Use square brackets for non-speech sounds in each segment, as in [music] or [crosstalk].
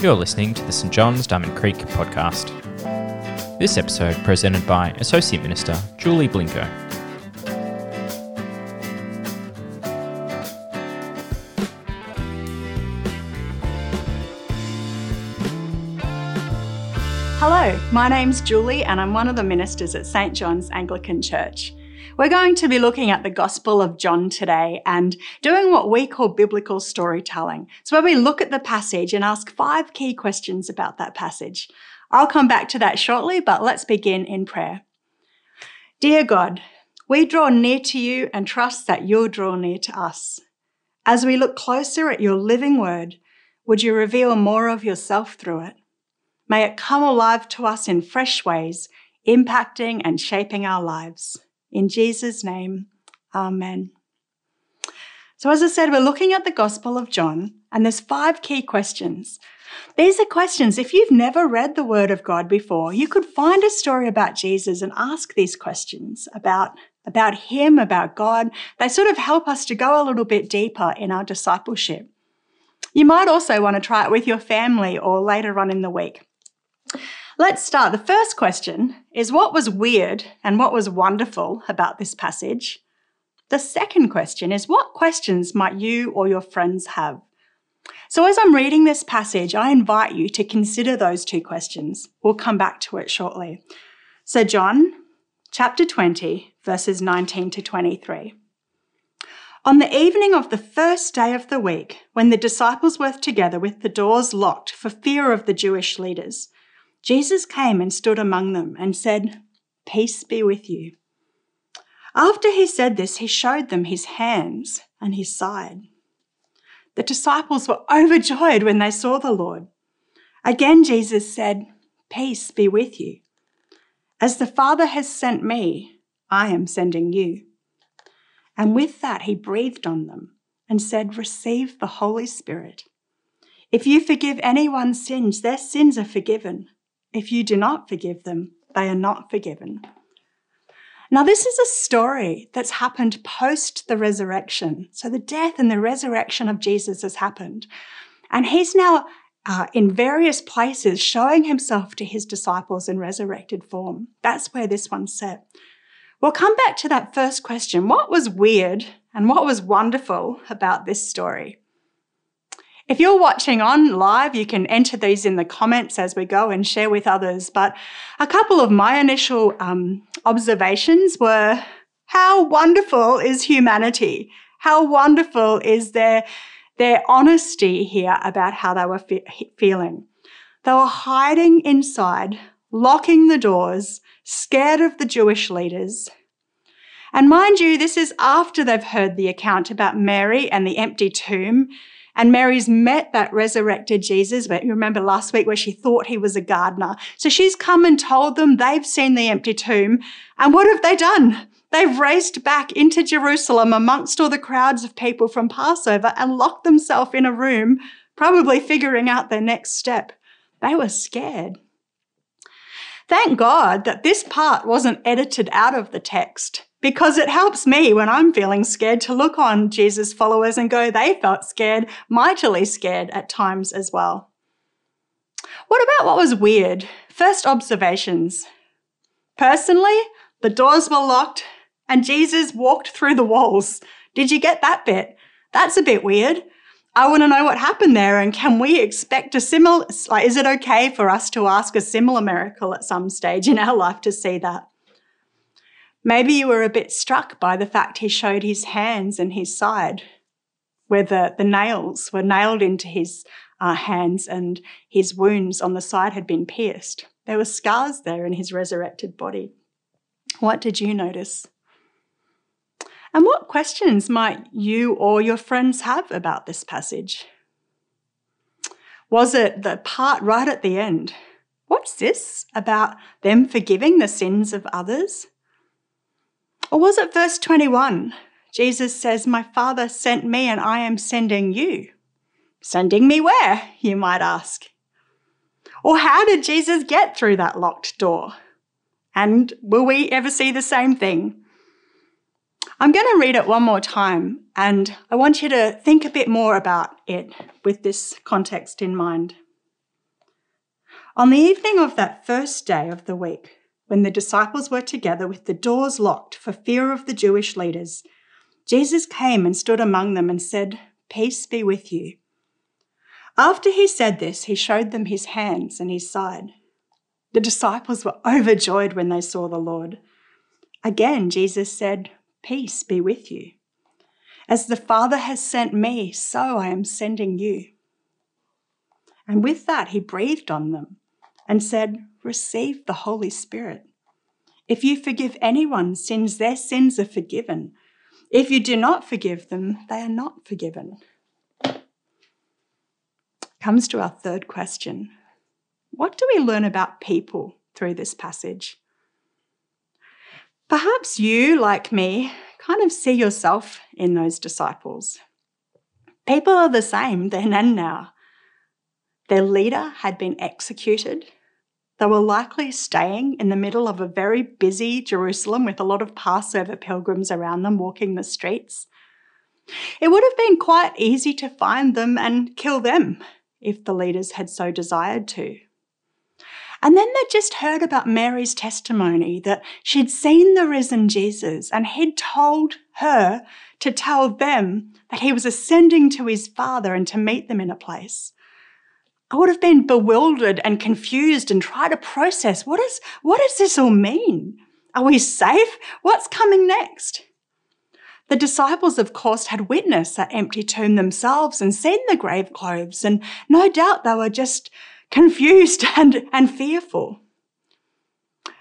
You're listening to the St John's Diamond Creek podcast. This episode presented by Associate Minister Julie Blinko. Hello, my name's Julie and I'm one of the ministers at St John's Anglican Church. We're going to be looking at the Gospel of John today and doing what we call biblical storytelling. So, where we look at the passage and ask five key questions about that passage. I'll come back to that shortly, but let's begin in prayer. Dear God, we draw near to you and trust that you'll draw near to us. As we look closer at your living word, would you reveal more of yourself through it? May it come alive to us in fresh ways, impacting and shaping our lives. In Jesus' name, Amen. So, as I said, we're looking at the Gospel of John, and there's five key questions. These are questions, if you've never read the Word of God before, you could find a story about Jesus and ask these questions about, about Him, about God. They sort of help us to go a little bit deeper in our discipleship. You might also want to try it with your family or later on in the week. Let's start. The first question is what was weird and what was wonderful about this passage? The second question is what questions might you or your friends have? So, as I'm reading this passage, I invite you to consider those two questions. We'll come back to it shortly. So, John chapter 20, verses 19 to 23. On the evening of the first day of the week, when the disciples were together with the doors locked for fear of the Jewish leaders, Jesus came and stood among them and said, Peace be with you. After he said this, he showed them his hands and his side. The disciples were [laughs] overjoyed when they saw the Lord. Again, Jesus said, Peace be with you. As the Father has sent me, I am sending you. And with that, he breathed on them and said, Receive the Holy Spirit. If you forgive anyone's sins, their sins are forgiven. If you do not forgive them, they are not forgiven. Now, this is a story that's happened post the resurrection. So, the death and the resurrection of Jesus has happened. And he's now uh, in various places showing himself to his disciples in resurrected form. That's where this one's set. We'll come back to that first question. What was weird and what was wonderful about this story? If you're watching on live, you can enter these in the comments as we go and share with others. But a couple of my initial um, observations were how wonderful is humanity? How wonderful is their, their honesty here about how they were fe- feeling? They were hiding inside, locking the doors, scared of the Jewish leaders. And mind you, this is after they've heard the account about Mary and the empty tomb and Mary's met that resurrected Jesus. But you remember last week where she thought he was a gardener. So she's come and told them they've seen the empty tomb. And what have they done? They've raced back into Jerusalem amongst all the crowds of people from Passover and locked themselves in a room, probably figuring out their next step. They were scared. Thank God that this part wasn't edited out of the text because it helps me when I'm feeling scared to look on Jesus' followers and go, they felt scared, mightily scared at times as well. What about what was weird? First observations. Personally, the doors were locked and Jesus walked through the walls. Did you get that bit? That's a bit weird. I want to know what happened there and can we expect a similar, like, is it okay for us to ask a similar miracle at some stage in our life to see that? Maybe you were a bit struck by the fact he showed his hands and his side, where the, the nails were nailed into his uh, hands and his wounds on the side had been pierced. There were scars there in his resurrected body. What did you notice? And what questions might you or your friends have about this passage? Was it the part right at the end? What's this about them forgiving the sins of others? Or was it verse 21? Jesus says, My Father sent me and I am sending you. Sending me where, you might ask? Or how did Jesus get through that locked door? And will we ever see the same thing? I'm going to read it one more time and I want you to think a bit more about it with this context in mind. On the evening of that first day of the week, when the disciples were together with the doors locked for fear of the Jewish leaders, Jesus came and stood among them and said, Peace be with you. After he said this, he showed them his hands and his side. The disciples were [laughs] overjoyed when they saw the Lord. Again, Jesus said, Peace be with you. As the Father has sent me, so I am sending you. And with that, he breathed on them and said, Receive the Holy Spirit. If you forgive anyone sins, their sins are forgiven. If you do not forgive them, they are not forgiven. Comes to our third question What do we learn about people through this passage? Perhaps you, like me, kind of see yourself in those disciples. People are the same then and now. Their leader had been executed. They were likely staying in the middle of a very busy Jerusalem with a lot of Passover pilgrims around them walking the streets. It would have been quite easy to find them and kill them if the leaders had so desired to. And then they just heard about Mary's testimony that she'd seen the risen Jesus and he'd told her to tell them that he was ascending to his Father and to meet them in a place. I would have been bewildered and confused and tried to process what, is, what does this all mean? Are we safe? What's coming next? The disciples, of course, had witnessed that empty tomb themselves and seen the grave clothes, and no doubt they were just confused [laughs] and, and fearful.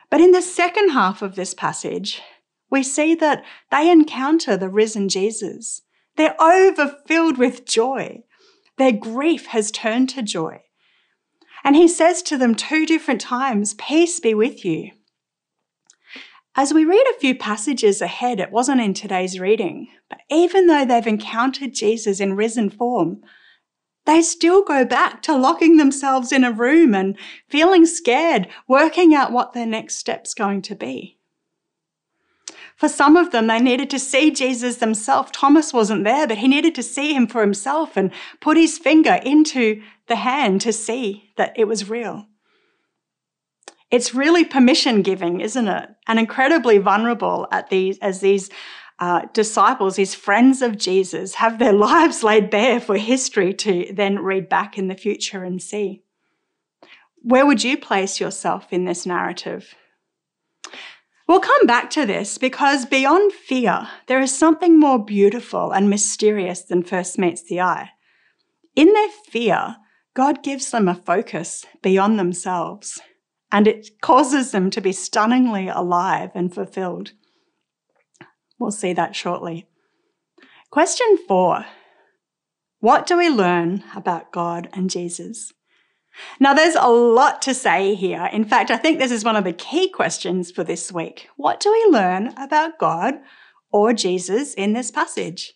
But in the second half of this passage, we see that they encounter the risen Jesus. They're overfilled with joy. Their grief has turned to joy. And he says to them two different times, Peace be with you. As we read a few passages ahead, it wasn't in today's reading, but even though they've encountered Jesus in risen form, they still go back to locking themselves in a room and feeling scared, working out what their next step's going to be. For some of them, they needed to see Jesus themselves. Thomas wasn't there, but he needed to see him for himself and put his finger into the hand to see that it was real. It's really permission giving, isn't it? And incredibly vulnerable at these, as these uh, disciples, these friends of Jesus, have their [laughs] lives laid bare for history to then read back in the future and see. Where would you place yourself in this narrative? We'll come back to this because beyond fear, there is something more beautiful and mysterious than first meets the eye. In their fear, God gives them a focus beyond themselves, and it causes them to be stunningly alive and fulfilled. We'll see that shortly. Question four What do we learn about God and Jesus? Now, there's a lot to say here. In fact, I think this is one of the key questions for this week. What do we learn about God or Jesus in this passage?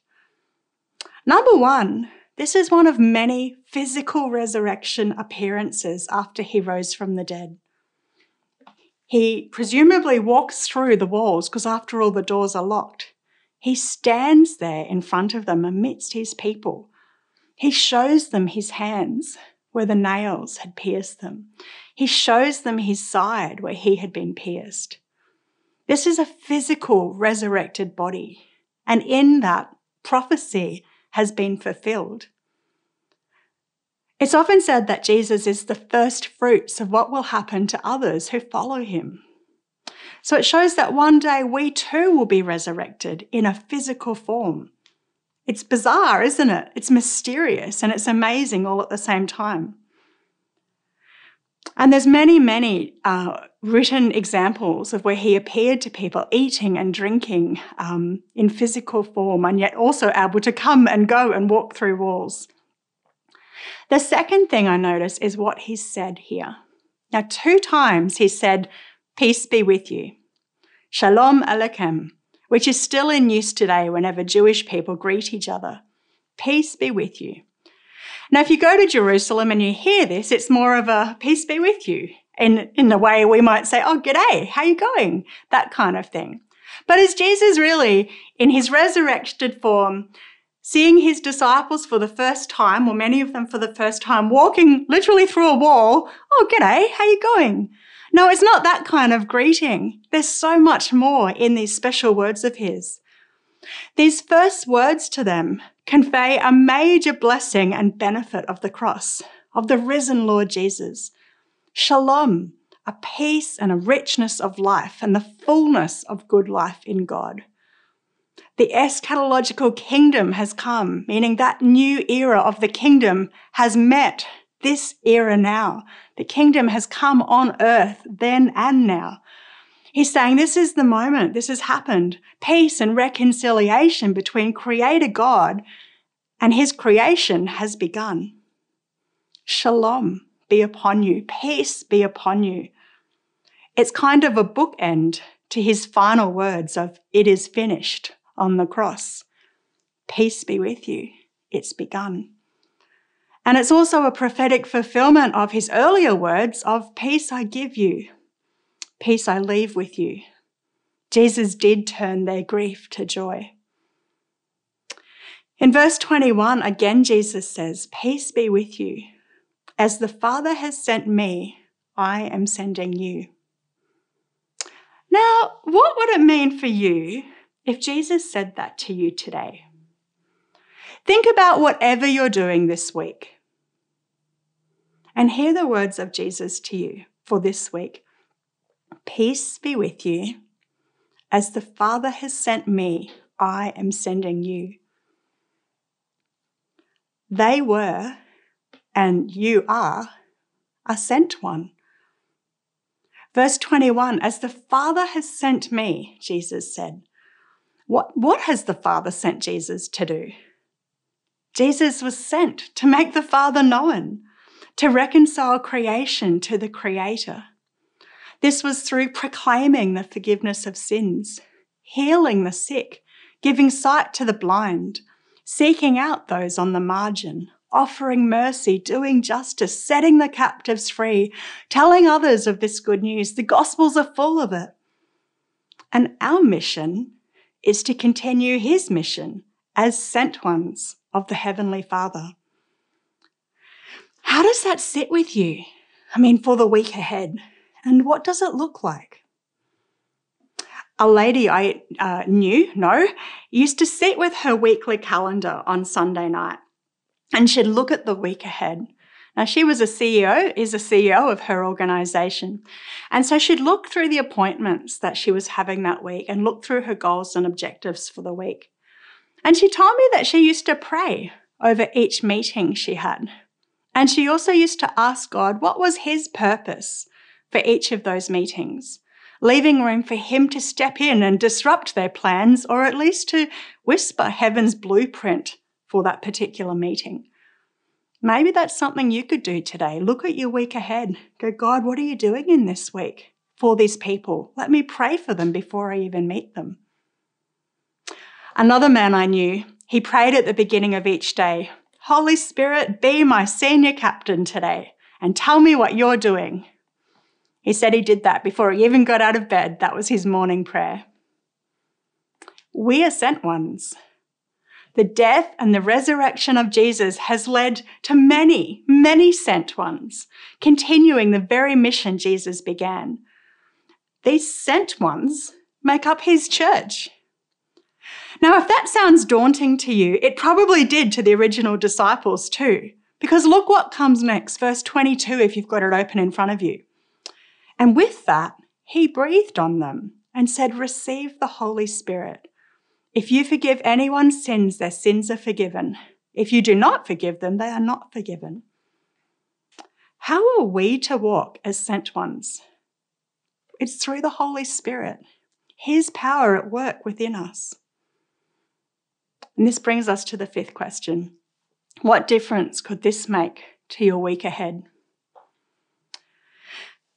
Number one, this is one of many physical resurrection appearances after he rose from the dead. He presumably walks through the walls because, after all, the doors are locked. He stands there in front of them amidst his people. He shows them his hands where the nails had pierced them. He shows them his side where he had been pierced. This is a physical resurrected body, and in that, prophecy has been fulfilled. It's often said that Jesus is the first fruits of what will happen to others who follow him. So it shows that one day we too will be resurrected in a physical form. It's bizarre, isn't it? It's mysterious and it's amazing all at the same time. And there's many, many uh, written examples of where he appeared to people eating and drinking um, in physical form and yet also able to come and go and walk through walls. The second thing I notice is what he said here. Now, two times he said, Peace be with you. Shalom Aleichem, which is still in use today whenever Jewish people greet each other. Peace be with you. Now, if you go to Jerusalem and you hear this, it's more of a peace be with you in, in the way we might say, oh, g'day, how you going? That kind of thing. But is Jesus really, in his resurrected form, seeing his disciples for the first time, or many of them for the first time, walking literally through a wall. Oh, g'day, how you going? No, it's not that kind of greeting. There's so much more in these special words of his. These first words to them convey a major blessing and benefit of the cross, of the risen Lord Jesus. Shalom, a peace and a richness of life and the fullness of good life in God. The eschatological kingdom has come, meaning that new era of the kingdom has met this era now. The kingdom has come on earth then and now. He's saying this is the moment, this has happened. Peace and reconciliation between Creator God and His creation has begun. Shalom be upon you, peace be upon you. It's kind of a bookend to His final words of, It is finished on the cross. Peace be with you. It's begun. And it's also a prophetic fulfillment of his earlier words of peace I give you, peace I leave with you. Jesus did turn their grief to joy. In verse 21, again, Jesus says, Peace be with you. As the Father has sent me, I am sending you. Now, what would it mean for you if Jesus said that to you today, think about whatever you're doing this week and hear the words of Jesus to you for this week. Peace be with you. As the Father has sent me, I am sending you. They were, and you are, a sent one. Verse 21 As the Father has sent me, Jesus said, what, what has the Father sent Jesus to do? Jesus was sent to make the Father known, to reconcile creation to the Creator. This was through proclaiming the forgiveness of sins, healing the sick, giving sight to the blind, seeking out those on the margin, offering mercy, doing justice, setting the captives free, telling others of this good news. The Gospels are full of it. And our mission is to continue his mission as sent ones of the Heavenly Father. How does that sit with you? I mean, for the week ahead. And what does it look like? A lady I uh, knew, no, used to sit with her weekly calendar on Sunday night and she'd look at the week ahead now, she was a CEO, is a CEO of her organization. And so she'd look through the appointments that she was having that week and look through her goals and objectives for the week. And she told me that she used to pray over each meeting she had. And she also used to ask God what was His purpose for each of those meetings, leaving room for Him to step in and disrupt their plans, or at least to whisper heaven's blueprint for that particular meeting. Maybe that's something you could do today. Look at your week ahead. Go, God, what are you doing in this week for these people? Let me pray for them before I even meet them. Another man I knew, he prayed at the beginning of each day Holy Spirit, be my senior captain today and tell me what you're doing. He said he did that before he even got out of bed. That was his morning prayer. We are sent ones. The death and the resurrection of Jesus has led to many, many sent ones, continuing the very mission Jesus began. These sent ones make up his church. Now, if that sounds daunting to you, it probably did to the original disciples too, because look what comes next, verse 22, if you've got it open in front of you. And with that, he breathed on them and said, Receive the Holy Spirit. If you forgive anyone's sins, their sins are forgiven. If you do not forgive them, they are not forgiven. How are we to walk as sent ones? It's through the Holy Spirit, His power at work within us. And this brings us to the fifth question What difference could this make to your week ahead?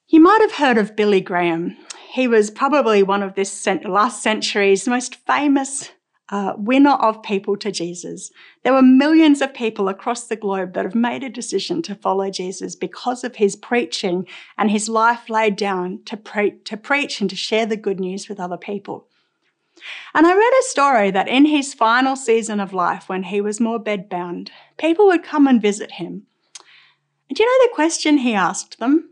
You might have heard of Billy Graham. He was probably one of this last century's most famous uh, winner of people to Jesus. There were millions of people across the globe that have made a decision to follow Jesus because of his preaching and his life laid down to, pre- to preach and to share the good news with other people. And I read a story that in his final season of life, when he was more bedbound, people would come and visit him. And do you know the question he asked them?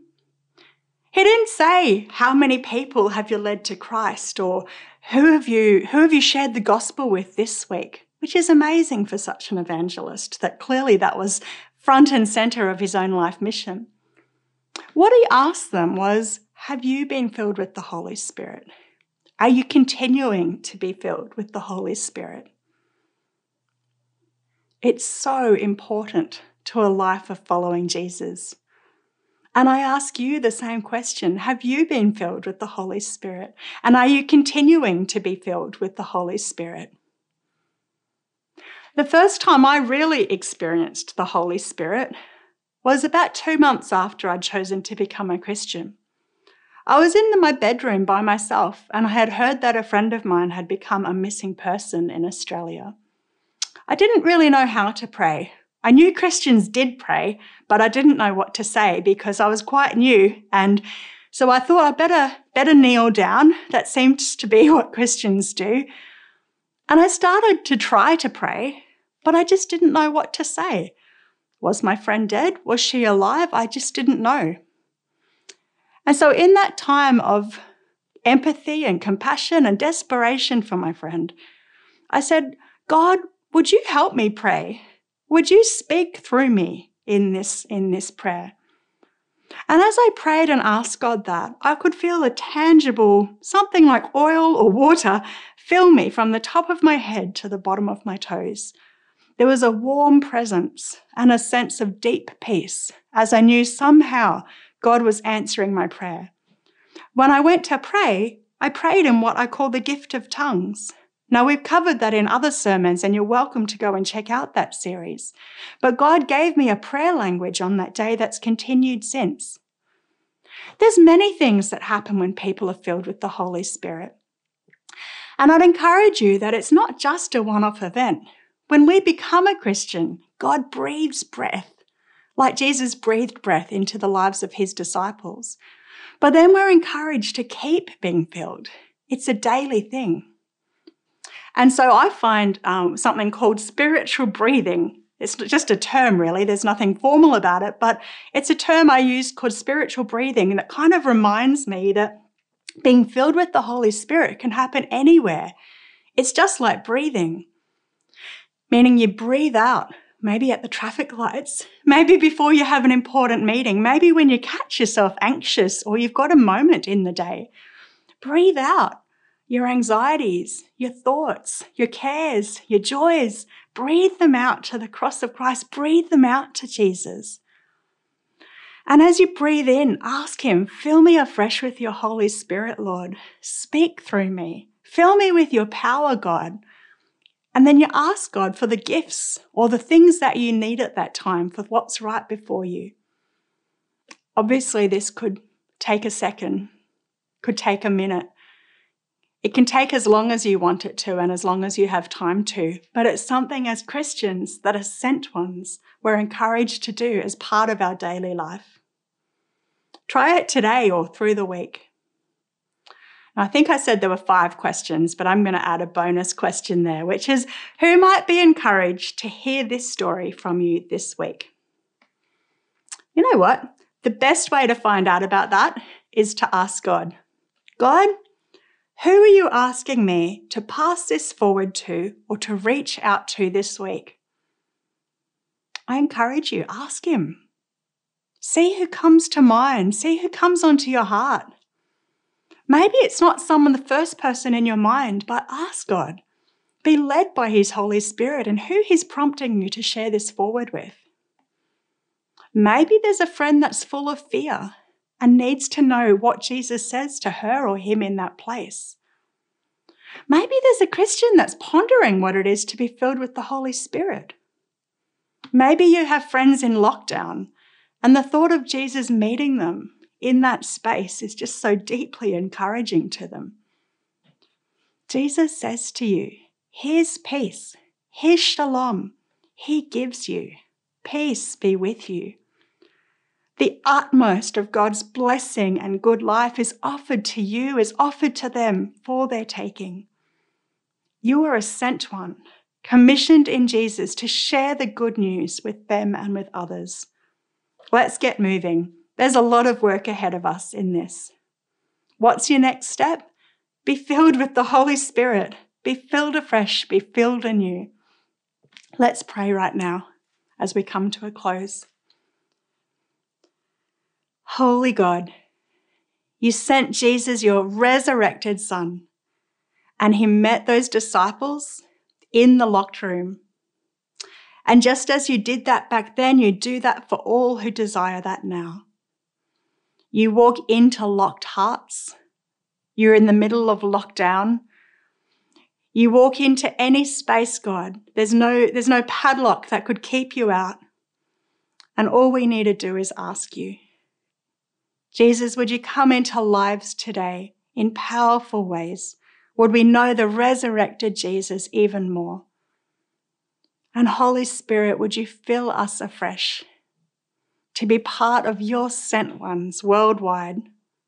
He didn't say, How many people have you led to Christ? or who have you, who have you shared the gospel with this week? Which is amazing for such an evangelist, that clearly that was front and center of his own life mission. What he asked them was, Have you been filled with the Holy Spirit? Are you continuing to be filled with the Holy Spirit? It's so important to a life of following Jesus. And I ask you the same question Have you been filled with the Holy Spirit? And are you continuing to be filled with the Holy Spirit? The first time I really experienced the Holy Spirit was about two months after I'd chosen to become a Christian. I was in my bedroom by myself and I had heard that a friend of mine had become a missing person in Australia. I didn't really know how to pray, I knew Christians did pray, but I didn't know what to say because I was quite new. And so I thought I better, better kneel down. That seems to be [laughs] what Christians do. And I started to try to pray, but I just didn't know what to say. Was my friend dead? Was she alive? I just didn't know. And so, in that time of empathy and compassion and desperation for my friend, I said, God, would you help me pray? Would you speak through me in this, in this prayer? And as I prayed and asked God that, I could feel a tangible, something like oil or water, fill me from the top of my head to the bottom of my toes. There was a warm presence and a sense of deep peace as I knew somehow God was answering my prayer. When I went to pray, I prayed in what I call the gift of tongues. Now, we've covered that in other sermons, and you're welcome to go and check out that series. But God gave me a prayer language on that day that's continued since. There's many things that happen when people are filled with the Holy Spirit. And I'd encourage you that it's not just a one off event. When we become a Christian, God breathes breath, like Jesus breathed breath into the lives of his disciples. But then we're encouraged to keep being filled. It's a daily thing. And so I find um, something called spiritual breathing. It's just a term, really. There's nothing formal about it, but it's a term I use called spiritual breathing and that kind of reminds me that being filled with the Holy Spirit can happen anywhere. It's just like breathing, meaning you breathe out, maybe at the traffic lights, maybe before you have an important meeting, maybe when you catch yourself anxious or you've got a moment in the day. Breathe out your anxieties, your thoughts, your cares, your joys. Breathe them out to the cross of Christ. Breathe them out to Jesus. And as you breathe in, ask Him, fill me afresh with your Holy Spirit, Lord. Speak through me. Fill me with your power, God. And then you ask God for the gifts or the things that you need at that time for what's right before you. Obviously, this could take a second, could take a minute. It can take as long as you want it to and as long as you have time to, but it's something as Christians that are sent ones we're encouraged to do as part of our daily life. Try it today or through the week. I think I said there were five questions, but I'm going to add a bonus question there, which is who might be encouraged to hear this story from you this week? You know what? The best way to find out about that is to ask God God, who are you asking me to pass this forward to or to reach out to this week? I encourage you, ask Him. See who comes to mind, see who comes onto your heart. Maybe it's not someone, the first person in your mind, but ask God. Be led by His Holy Spirit and who He's prompting you to share this forward with. Maybe there's a friend that's full of fear and needs to know what Jesus says to her or him in that place. Maybe there's a Christian that's pondering what it is to be filled with the Holy Spirit. Maybe you have friends in lockdown, and the thought of Jesus meeting them in that space is just so deeply encouraging to them. Jesus says to you, Here's peace, here's shalom. He gives you. Peace be with you. The utmost of God's blessing and good life is offered to you, is offered to them for their taking. You are a sent one, commissioned in Jesus to share the good news with them and with others. Let's get moving. There's a lot of work ahead of us in this. What's your next step? Be filled with the Holy Spirit. Be filled afresh. Be filled anew. Let's pray right now as we come to a close. Holy God, you sent Jesus, your resurrected Son, and he met those disciples in the locked room. And just as you did that back then, you do that for all who desire that now. You walk into locked hearts. You're in the middle of lockdown. You walk into any space, God. There's no, there's no padlock that could keep you out. And all we need to do is ask you, Jesus, would you come into lives today in powerful ways? Would we know the resurrected Jesus even more? And Holy Spirit, would you fill us afresh to be part of your sent ones worldwide,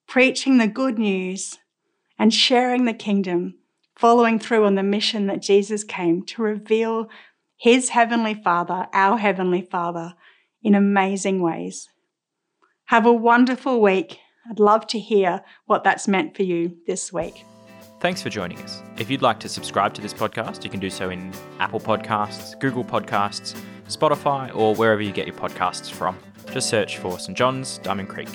preaching the good news and sharing the kingdom, following through on the mission that Jesus came to reveal his heavenly Father, our heavenly Father, in amazing ways. Have a wonderful week. I'd love to hear what that's meant for you this week. Thanks for joining us. If you'd like to subscribe to this podcast, you can do so in Apple Podcasts, Google Podcasts, Spotify, or wherever you get your podcasts from. Just search for St. John's Diamond Creek.